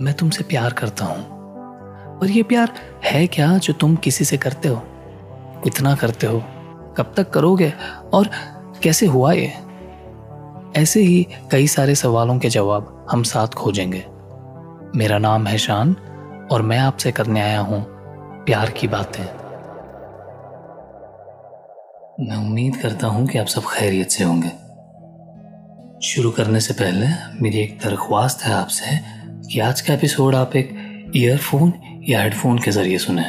मैं तुमसे प्यार करता हूँ। पर यह प्यार है क्या जो तुम किसी से करते हो? कितना करते हो? कब तक करोगे? और कैसे हुआ ये? ऐसे ही कई सारे सवालों के जवाब हम साथ खोजेंगे। मेरा नाम है शान और मैं आपसे करने आया हूँ प्यार की बातें। मैं उम्मीद करता हूँ कि आप सब खैरियत से होंगे। शुरू करने से पहले मेरी एक दरख्वास्त है आपसे कि आज का एपिसोड आप एक ईयरफोन या हेडफोन के ज़रिए सुने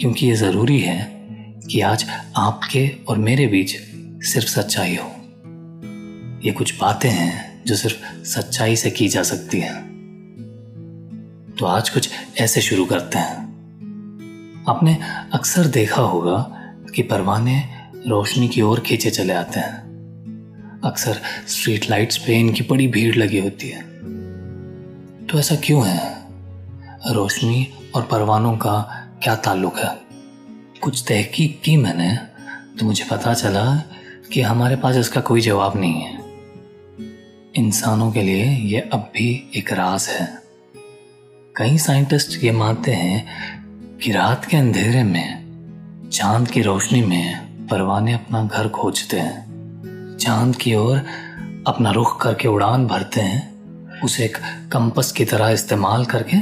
क्योंकि ये ज़रूरी है कि आज आपके और मेरे बीच सिर्फ़ सच्चाई हो। ये कुछ बातें हैं जो सिर्फ़ सच्चाई से की जा सकती हैं। तो आज कुछ ऐसे शुरू करते हैं। आपने अक्सर देखा होगा कि परवाने रोशनी की ओर खींचे चले आते हैं। अक्सर स्ट्रीट लाइट्स पे इनकी बड़ी भीड़ लगी होती है। तो ऐसा क्यों है? रोशनी और परवानों का क्या ताल्लुक है? कुछ तहकीक की मैंने तो मुझे पता चला कि हमारे पास इसका कोई जवाब नहीं है। इंसानों के लिए यह अब भी एक राज है। कई साइंटिस्ट ये मानते हैं कि रात के अंधेरे में, चाँद की रोशनी में परवाने अपना घर खोजते हैं। चाँद की ओर अपना रुख करके उड़ान भरते हैं। उसे एक कंपस की तरह इस्तेमाल करके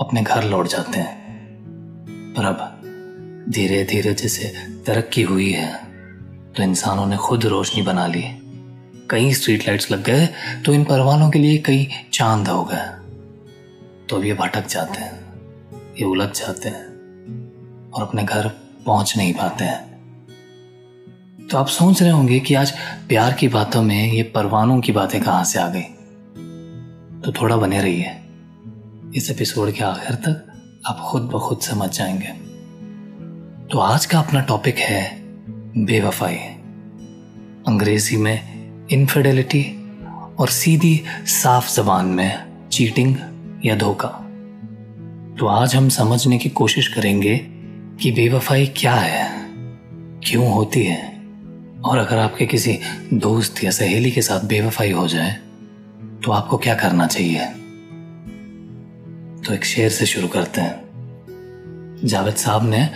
अपने घर लौट जाते हैं। पर अब धीरे धीरे जैसे तरक्की हुई है तो इंसानों ने खुद रोशनी बना ली। कई स्ट्रीट लाइट्स लग गए तो इन परवानों के लिए कई चाँद हो गए। तो अब ये भटक जाते हैं, ये उलझ जाते हैं और अपने घर पहुँच नहीं पाते हैं। तो आप सोच रहे होंगे कि आज प्यार की बातों में ये परवानों की बातें कहाँ से आ गई? तो थोड़ा बने रहिए। इस एपिसोड के आखिर तक आप खुद ब खुद समझ जाएँगे। तो आज का अपना टॉपिक है, बेवफाई। अंग्रेज़ी में इनफिडेलिटी और सीधी साफ़ जबान में चीटिंग या धोखा। तो आज हम समझने की कोशिश करेंगे कि बेवफाई क्या है, क्यों होती है, और अगर आपके किसी दोस्त या सहेली के साथ बेवफाई हो जाए तो आपको क्या करना चाहिए? तो एक शेर से शुरू करते हैं। जावेद साहब ने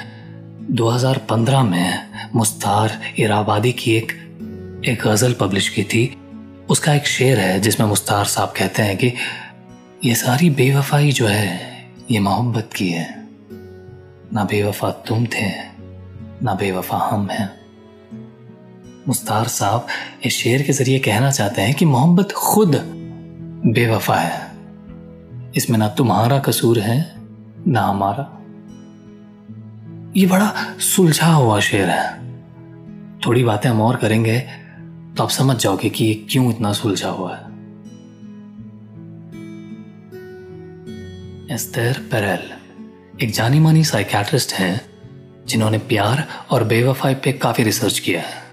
2015 में मुस्तार इराबादी की एक एक गज़ल पब्लिश की थी। उसका एक शेर है जिसमें मुस्तार साहब कहते हैं कि, ये सारी बेवफाई जो है, ये मोहब्बत की है। ना बेवफा तुम थे, ना बेवफा हम हैं। मुस्तार साहब इस शेर के ज़रिए कहना चाहते हैं कि मोहब्बत खुद बेवफा है। इसमें ना तुम्हारा कसूर है, ना हमारा। ये बड़ा सुलझा हुआ शेर है। थोड़ी बातें हम और करेंगे तो आप समझ जाओगे कि ये क्यों इतना सुलझा हुआ है। एस्तर पेरेल, एक जानी मानी साइकेट्रिस्ट हैं, जिन्होंने प्यार और बेवफाई पे काफ़ी रिसर्च किया है।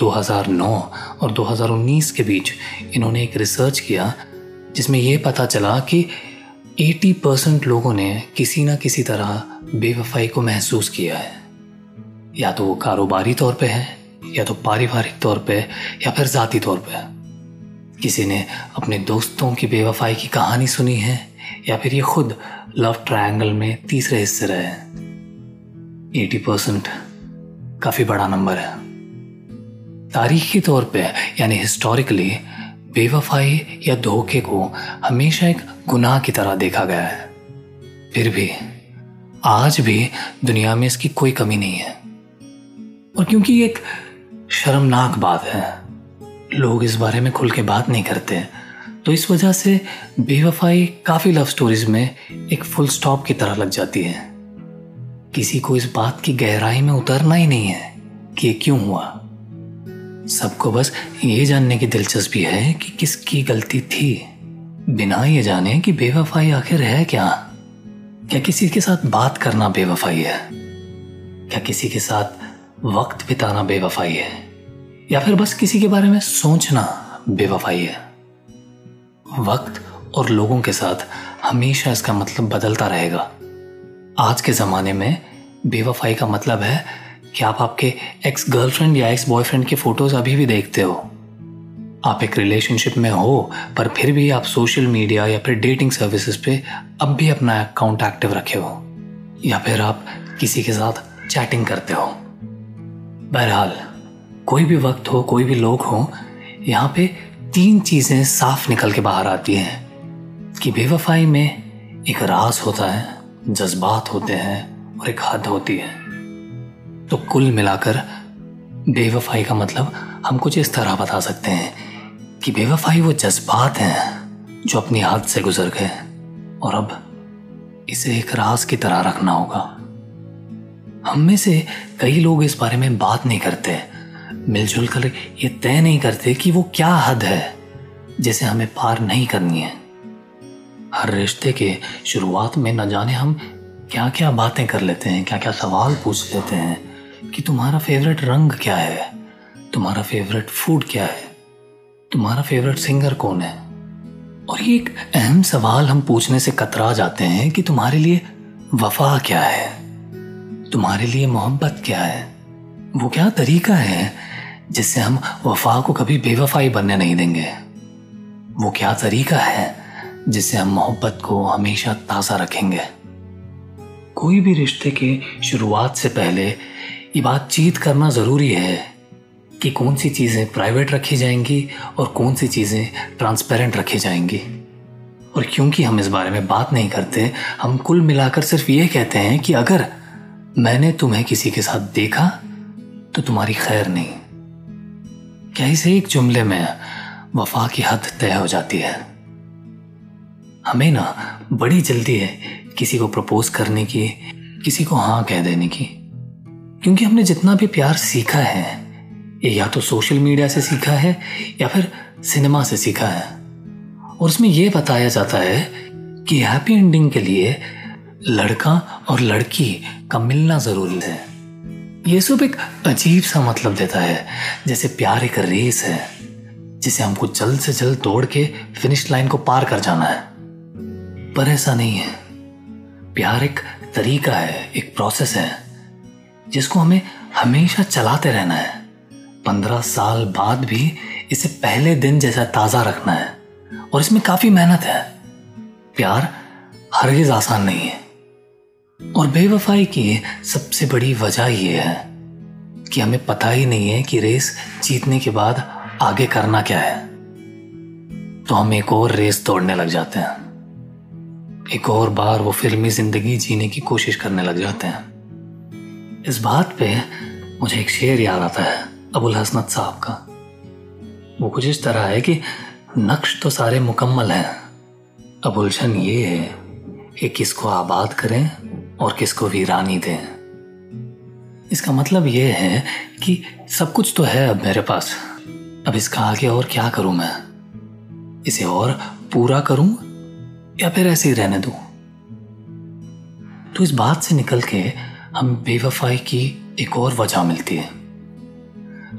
2009 और 2019 के बीच इन्होंने एक रिसर्च किया, जिसमें यह पता चला कि 80 परसेंट लोगों ने किसी ना किसी तरह बेवफाई को महसूस किया है। या तो वो कारोबारी तौर पे है, या तो पारिवारिक तौर पे, या फिर ज़ाती तौर पे। किसी ने अपने दोस्तों की बेवफाई की कहानी सुनी है, या फिर ये खुद लव ट्रायंगल में तीसरे हिस्से रहे हैं। एटी परसेंट काफ़ी बड़ा नंबर है। तारीखी तौर पे, यानी हिस्टोरिकली बेवफाई या धोखे को हमेशा एक गुनाह की तरह देखा गया है। फिर भी, आज भी दुनिया में इसकी कोई कमी नहीं है। और क्योंकि एक शर्मनाक बात है, लोग इस बारे में खुल के बात नहीं करते तो इस वजह से बेवफाई काफ़ी लव स्टोरीज में एक फुल स्टॉप की तरह लग जाती है। किसी को इस बात की गहराई में उतरना ही नहीं है कि ये क्यों हुआ। सबको बस ये जानने की दिलचस्पी है कि किसकी गलती थी। बिना ये जाने कि बेवफाई आखिर है क्या? क्या किसी के साथ बात करना बेवफाई है? क्या किसी के साथ वक्त बिताना बेवफाई है? या फिर बस किसी के बारे में सोचना बेवफाई है? वक्त और लोगों के साथ हमेशा इसका मतलब बदलता रहेगा। आज के ज़माने में बेवफाई का मतलब है कि आप आपके एक्स गर्लफ्रेंड या एक्स बॉयफ्रेंड के फ़ोटोज़ अभी भी देखते हो? आप एक रिलेशनशिप में हो, पर फिर भी आप सोशल मीडिया या फिर डेटिंग सर्विसेज़ पे अब भी अपना अकाउंट एक्टिव रखे हो, या फिर आप किसी के साथ चैटिंग करते हो। बहरहाल, कोई भी वक्त हो, कोई भी लोग हो, यहाँ पे तीन चीज़ें साफ़ निकल के बाहर आती हैं, कि बेवफाई में एक रास होता है, जज्बात होते हैं और एक हद होती है। तो कुल मिलाकर बेवफाई का मतलब हम कुछ इस तरह बता सकते हैं कि बेवफाई वो जज्बात हैं जो अपनी हद से गुजर गए और अब इसे एक राज की तरह रखना होगा। हम में से कई लोग इस बारे में बात नहीं करते, मिलजुल कर ये तय नहीं करते कि वो क्या हद है जिसे हमें पार नहीं करनी है। हर रिश्ते के शुरुआत में न जाने हम क्या क्या बातें कर लेते हैं क्या क्या सवाल पूछ लेते हैं कि तुम्हारा फेवरेट रंग क्या है? तुम्हारा फेवरेट फ़ूड क्या है? तुम्हारा फेवरेट सिंगर कौन है? और ये एक अहम सवाल हम पूछने से कतरा जाते हैं कि तुम्हारे लिए वफा क्या है? तुम्हारे लिए मोहब्बत क्या है? वो क्या तरीका है जिससे हम वफा को कभी बेवफाई बनने नहीं देंगे? वो क्या तरीका है जिससे हम मोहब्बत को हमेशा ताज़ा रखेंगे? कोई भी रिश्ते के शुरुआत से पहले ये बातचीत करना ज़रूरी है कि कौन सी चीज़ें प्राइवेट रखी जाएँगी और कौन सी चीज़ें ट्रांसपेरेंट रखी जाएँगी। और क्योंकि हम इस बारे में बात नहीं करते, हम कुल मिलाकर सिर्फ़ ये कहते हैं कि अगर मैंने तुम्हें किसी के साथ देखा तो तुम्हारी खैर नहीं। क्या इसे एक जुमले में वफा की हद तय हो जाती है? हमें ना बड़ी जल्दी है किसी को प्रपोज करने की, किसी को हाँ कह देने की। क्योंकि हमने जितना भी प्यार सीखा है, ये या तो सोशल मीडिया से सीखा है, या फिर सिनेमा से सीखा है। और उसमें यह बताया जाता है कि हैप्पी एंडिंग के लिए लड़का और लड़की का मिलना ज़रूरी है। ये सब एक अजीब सा मतलब देता है, जैसे प्यार एक रेस है, जिसे हमको जल्द से जल्द दौड़ के फिनिश लाइन को पार कर जाना है। पर ऐसा नहीं है। प्यार एक तरीका है, एक प्रोसेस है। जिसको हमें हमेशा चलाते रहना है। पंद्रह साल बाद भी इसे पहले दिन जैसा ताज़ा रखना है। और इसमें काफ़ी मेहनत है। प्यार हरगिज आसान नहीं है। और बेवफाई की सबसे बड़ी वजह यह है कि हमें पता ही नहीं है कि रेस जीतने के बाद आगे करना क्या है। तो हम एक और रेस दौड़ने लग जाते हैं। एक और बार वो फिल्मी ज़िंदगी जीने की कोशिश करने लग जाते हैं। इस बात पे मुझे एक शेर याद आता है, अबुल हसनत साहब का। वो कुछ इस तरह है कि नक्श तो सारे मुकम्मल हैं। अब उलझन ये है कि किसको आबाद करें और किसको वीरानी दें। इसका मतलब ये है कि सब कुछ तो है अब मेरे पास। अब इसका आगे और क्या करूँ मैं? इसे और पूरा करूँ या फिर ऐसे ही रहने दूँ? तो इस बात से निकल के हम बेवफाई की एक और वजह मिलती है।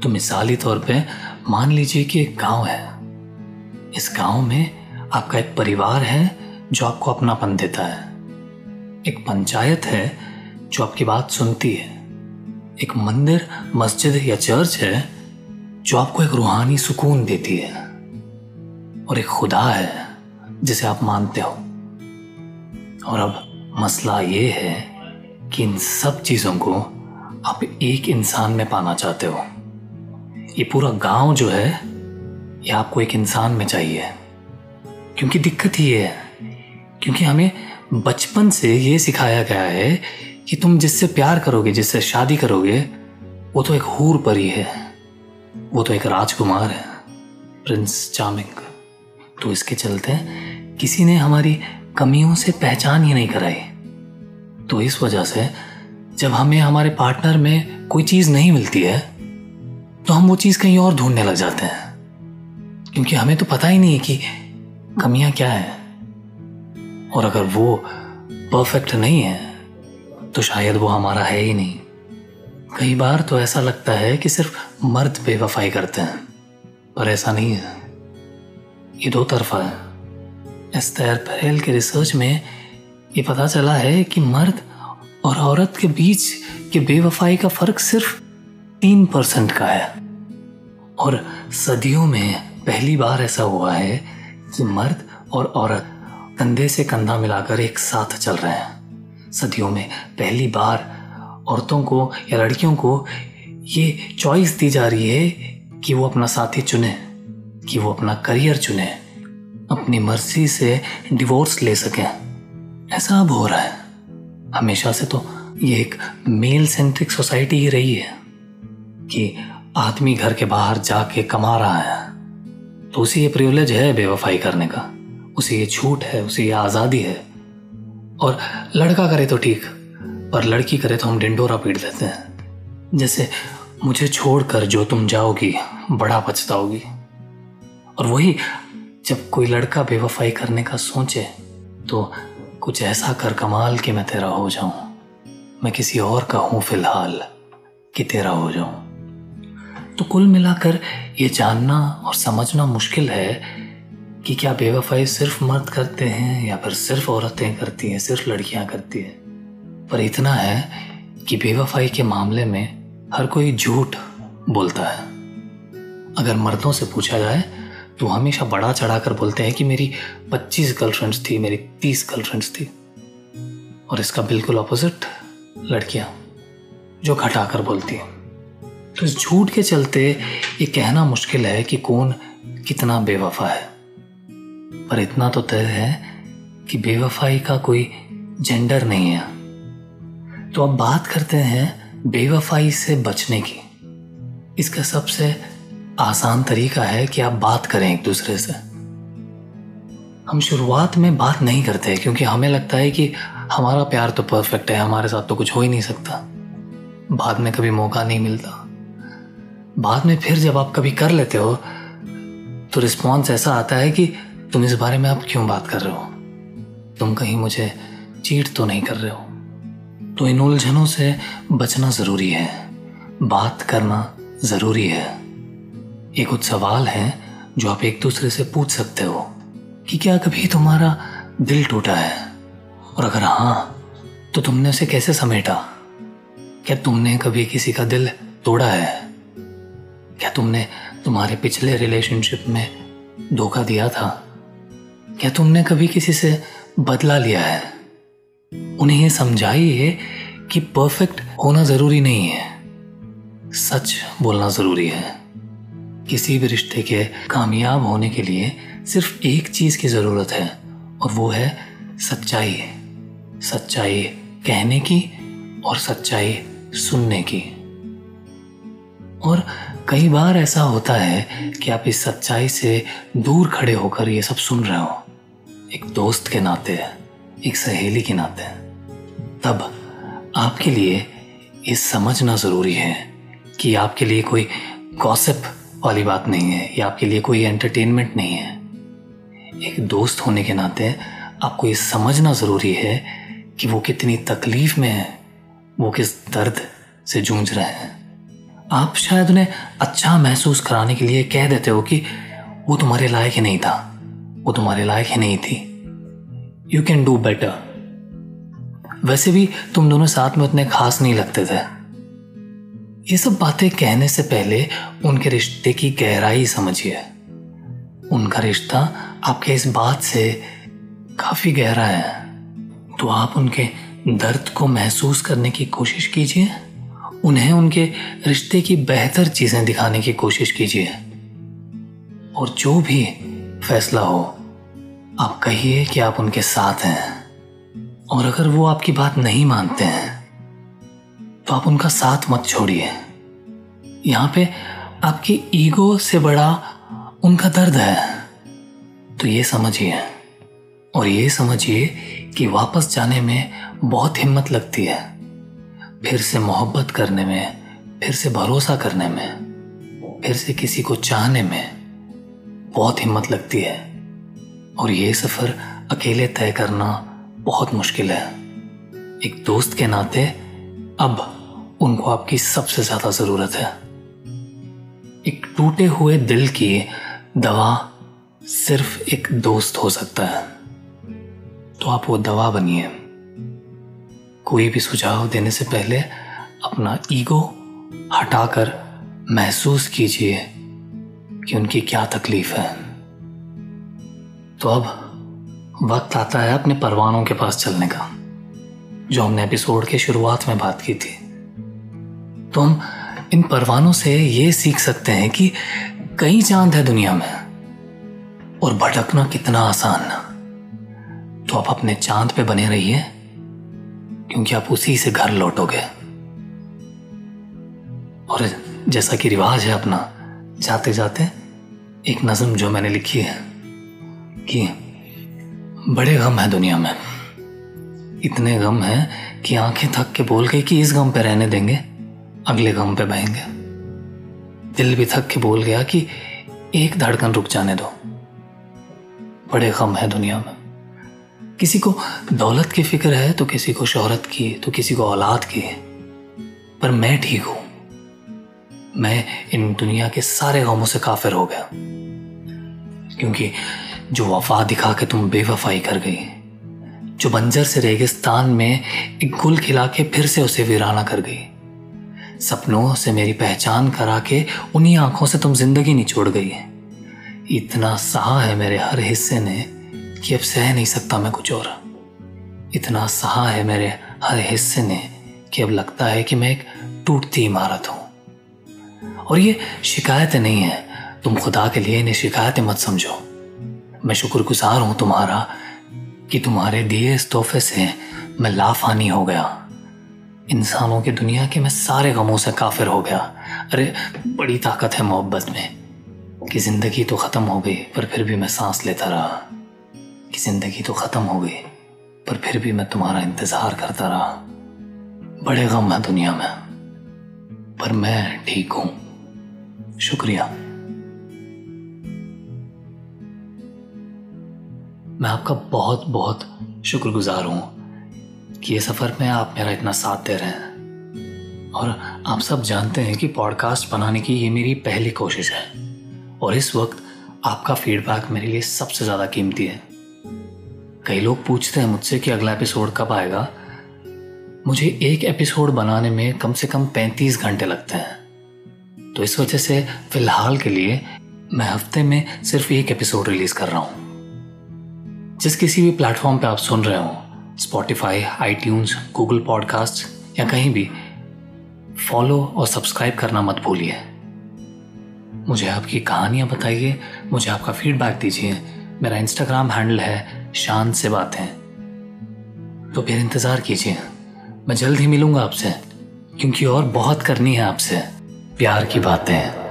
तो मिसाली तौर पे मान लीजिए कि एक गाँव है। इस गाँव में आपका एक परिवार है जो आपको अपनापन देता है। एक पंचायत है जो आपकी बात सुनती है। एक मंदिर, मस्जिद या चर्च है जो आपको एक रूहानी सुकून देती है। और एक खुदा है जिसे आप मानते हो। और अब मसला ये है कि इन सब चीज़ों को आप एक इंसान में पाना चाहते हो। ये पूरा गाँव जो है, ये आपको एक इंसान में चाहिए। क्योंकि दिक्कत ही है, क्योंकि हमें बचपन से ये सिखाया गया है कि तुम जिससे प्यार करोगे, जिससे शादी करोगे, वो तो एक हूर परी है वो तो एक राजकुमार है, प्रिंस चार्मिंग तो इसके चलते किसी ने हमारी कमियों से पहचान ही नहीं कराई। तो इस वजह से, जब हमें हमारे पार्टनर में कोई चीज़ नहीं मिलती है तो हम वो चीज़ कहीं और ढूँढने लग जाते हैं। क्योंकि हमें तो पता ही नहीं है कि कमियाँ क्या है। और अगर वो परफेक्ट नहीं है तो शायद वो हमारा है ही नहीं। कई बार तो ऐसा लगता है कि सिर्फ़ मर्द बेवफाई करते हैं, पर ऐसा नहीं है। ये दो तरफा है। एस्तर पहल के रिसर्च में ये पता चला है कि मर्द और औरत के बीच के बेवफाई का फ़र्क सिर्फ़ तीन परसेंट का है। और सदियों में पहली बार ऐसा हुआ है कि मर्द और औरत कंधे से कंधा मिलाकर एक साथ चल रहे हैं। सदियों में पहली बार औरतों को या लड़कियों को ये चॉइस दी जा रही है कि वो अपना साथी चुने, कि वो अपना करियर चुने, अपनी मर्ज़ी से डिवोर्स ले सकें। ऐसा अब हो रहा है। हमेशा से तो ये एक मेल सेंट्रिक सोसाइटी ही रही है कि आदमी घर के बाहर जाके कमा रहा है। तो उसे ये प्रिविलेज है बेवफाई करने का। उसे ये छूट है, उसे ये आज़ादी है। और लड़का करे तो ठीक, पर लड़की करे तो हम डिंडोरा पीट देते हैं। जैसे मुझे छोड़कर जो तुम जाओगी, बड़ा पछताओगी। और वही जब कोई लड़का बेवफाई करने का सोचे तो कुछ ऐसा कर कमाल कि मैं तेरा हो जाऊँ। मैं किसी और का हूँ फ़िलहाल कि तेरा हो जाऊँ। तो कुल मिलाकर ये जानना और समझना मुश्किल है कि क्या बेवफाई सिर्फ़ मर्द करते हैं या फिर सिर्फ़ औरतें करती हैं, सिर्फ़ लड़कियाँ करती हैं? पर इतना है कि बेवफाई के मामले में हर कोई झूठ बोलता है। अगर मर्दों से पूछा जाए तो हमेशा बड़ा चढ़ाकर बोलते हैं कि मेरी 25 गर्लफ्रेंड्स थी, मेरी 30 गर्लफ्रेंड्स थी। और इसका बिल्कुल अपोजिट लड़कियाँ, जो घटाकर बोलती हैं। तो इस झूठ के चलते ये कहना मुश्किल है कि कौन कितना बेवफा है। पर इतना तो तय है कि बेवफाई का कोई जेंडर नहीं है। तो अब बात करते हैं बेवफाई से बचने की। इसका सबसे आसान तरीका है कि आप बात करें एक दूसरे से। हम शुरुआत में बात नहीं करते क्योंकि हमें लगता है कि हमारा प्यार तो परफेक्ट है, हमारे साथ तो कुछ हो ही नहीं सकता। बाद में कभी मौका नहीं मिलता। बाद में फिर जब आप कभी कर लेते हो तो रिस्पॉन्स ऐसा आता है कि तुम इस बारे में आप क्यों बात कर रहे हो? तुम कहीं मुझे चीट तो नहीं कर रहे हो? तो इन उलझनों से बचना ज़रूरी है। बात करना ज़रूरी है। ये कुछ सवाल हैं जो आप एक दूसरे से पूछ सकते हो कि क्या कभी तुम्हारा दिल टूटा है? और अगर हाँ तो तुमने उसे कैसे समेटा? क्या तुमने कभी किसी का दिल तोड़ा है? क्या तुमने तुम्हारे पिछले रिलेशनशिप में धोखा दिया था? क्या तुमने कभी किसी से बदला लिया है? उन्हें यह समझाइए कि परफेक्ट होना ज़रूरी नहीं है। सच बोलना ज़रूरी है। किसी भी रिश्ते के कामयाब होने के लिए सिर्फ़ एक चीज़ की ज़रूरत है, और वो है सच्चाई। सच्चाई कहने की और सच्चाई सुनने की। और कई बार ऐसा होता है कि आप इस सच्चाई से दूर खड़े होकर ये सब सुन रहे हो। एक दोस्त के नाते, एक सहेली के नाते। तब आपके लिए ये समझना ज़रूरी है कि आपके लिए कोई गॉसिप वाली बात नहीं है, ये आपके लिए कोई एंटरटेनमेंट नहीं है। एक दोस्त होने के नाते आपको ये समझना ज़रूरी है कि वो कितनी तकलीफ़ में है, वो किस दर्द से जूझ रहे हैं। आप शायद उन्हें अच्छा महसूस कराने के लिए कह देते हो कि वो तुम्हारे लायक ही नहीं था, वो तुम्हारे लायक ही नहीं थी। यू कैन डू बेटर वैसे भी तुम दोनों साथ में उतने खास नहीं लगते थे। ये सब बातें कहने से पहले उनके रिश्ते की गहराई समझिए। उनका रिश्ता आपके इस बात से काफ़ी गहरा है। तो आप उनके दर्द को महसूस करने की कोशिश कीजिए। उन्हें उनके रिश्ते की बेहतर चीज़ें दिखाने की कोशिश कीजिए। और जो भी फैसला हो, आप कहिए कि आप उनके साथ हैं। और अगर वो आपकी बात नहीं मानते हैं तो आप उनका साथ मत छोड़िए। यहाँ पे आपकी ईगो से बड़ा उनका दर्द है। तो ये समझिए। और ये समझिए कि वापस जाने में बहुत हिम्मत लगती है। फिर से मोहब्बत करने में, फिर से भरोसा करने में, फिर से किसी को चाहने में बहुत हिम्मत लगती है। और ये सफ़र अकेले तय करना बहुत मुश्किल है। एक दोस्त के नाते अब उनको आपकी सबसे ज़्यादा ज़रूरत है। एक टूटे हुए दिल की दवा सिर्फ़ एक दोस्त हो सकता है। तो आप वो दवा बनिए। कोई भी सुझाव देने से पहले अपना ईगो हटाकर महसूस कीजिए कि उनकी क्या तकलीफ़ है। तो अब वक्त आता है अपने परवानों के पास चलने का। जो हमने एपिसोड के शुरुआत में बात की थी। तो हम इन परवानों से ये सीख सकते हैं कि कई चाँद है दुनिया में और भटकना कितना आसान तो आप अपने चाँद पे बने रहिए, क्योंकि आप उसी से घर लौटोगे। और जैसा कि रिवाज है अपना जाते जाते एक नज़म जो मैंने लिखी है कि बड़े गम है दुनिया में। इतने गम हैं कि आँखें थक के बोल गई कि इस गम पे रहने देंगे, अगले गम पे बहेंगे। दिल भी थक के बोल गया कि एक धड़कन रुक जाने दो। बड़े गम है दुनिया में। किसी को दौलत की फ़िक्र है तो किसी को शोहरत की तो किसी को औलाद की पर मैं ठीक हूँ। मैं इन दुनिया के सारे गमों से काफिर हो गया। क्योंकि जो वफा दिखा के तुम बेवफाई कर गई जो बंजर से रेगिस्तान में एक गुल खिला के फिर से उसे वीराना कर गई। सपनों से मेरी पहचान करा के उन्हीं आँखों से तुम ज़िंदगी निचोड़ गई है। इतना सहा है मेरे हर हिस्से ने कि अब सह नहीं सकता मैं कुछ और। इतना सहा है मेरे हर हिस्से ने कि अब लगता है कि मैं एक टूटती इमारत हूँ। और ये शिकायतें नहीं है, तुम खुदा के लिए इन्हें शिकायतें मत समझो। मैं शुक्रगुजार हूँ तुम्हारा कि तुम्हारे दिए इस तोहफे से मैं लाफानी हो गया। इंसानों की दुनिया के मैं सारे गमों से काफिर हो गया। अरे, बड़ी ताकत है मोहब्बत में कि ज़िंदगी तो खत्म हो गई, पर फिर भी मैं सांस लेता रहा। कि ज़िंदगी तो खत्म हो गई, पर फिर भी मैं तुम्हारा इंतज़ार करता रहा। बड़े गम है दुनिया में, पर मैं ठीक हूँ। शुक्रिया। मैं आपका बहुत बहुत शुक्रगुजार हूँ कि ये सफ़र में आप मेरा इतना साथ दे रहे हैं। और आप सब जानते हैं कि पॉडकास्ट बनाने की ये मेरी पहली कोशिश है। और इस वक्त आपका फीडबैक मेरे लिए सबसे ज़्यादा कीमती है। कई लोग पूछते हैं मुझसे कि अगला एपिसोड कब आएगा। मुझे एक एपिसोड बनाने में कम से कम पैंतीस घंटे लगते हैं। तो इस वजह से फ़िलहाल के लिए मैं हफ़्ते में सिर्फ़ एक एपिसोड रिलीज़ कर रहा हूँ। जिस किसी भी प्लेटफॉर्म पे आप सुन रहे हो स्पॉटिफाई आई गूगल पॉडकास्ट या कहीं भी फॉलो और सब्सक्राइब करना मत भूलिए। मुझे आपकी कहानियाँ बताइए, मुझे आपका फीडबैक दीजिए। मेरा इंस्टाग्राम हैंडल है शान से बातें। तो फिर इंतज़ार कीजिए। मैं जल्द ही मिलूँगा आपसे, क्योंकि और बहुत करनी है आपसे। प्यार की बातें।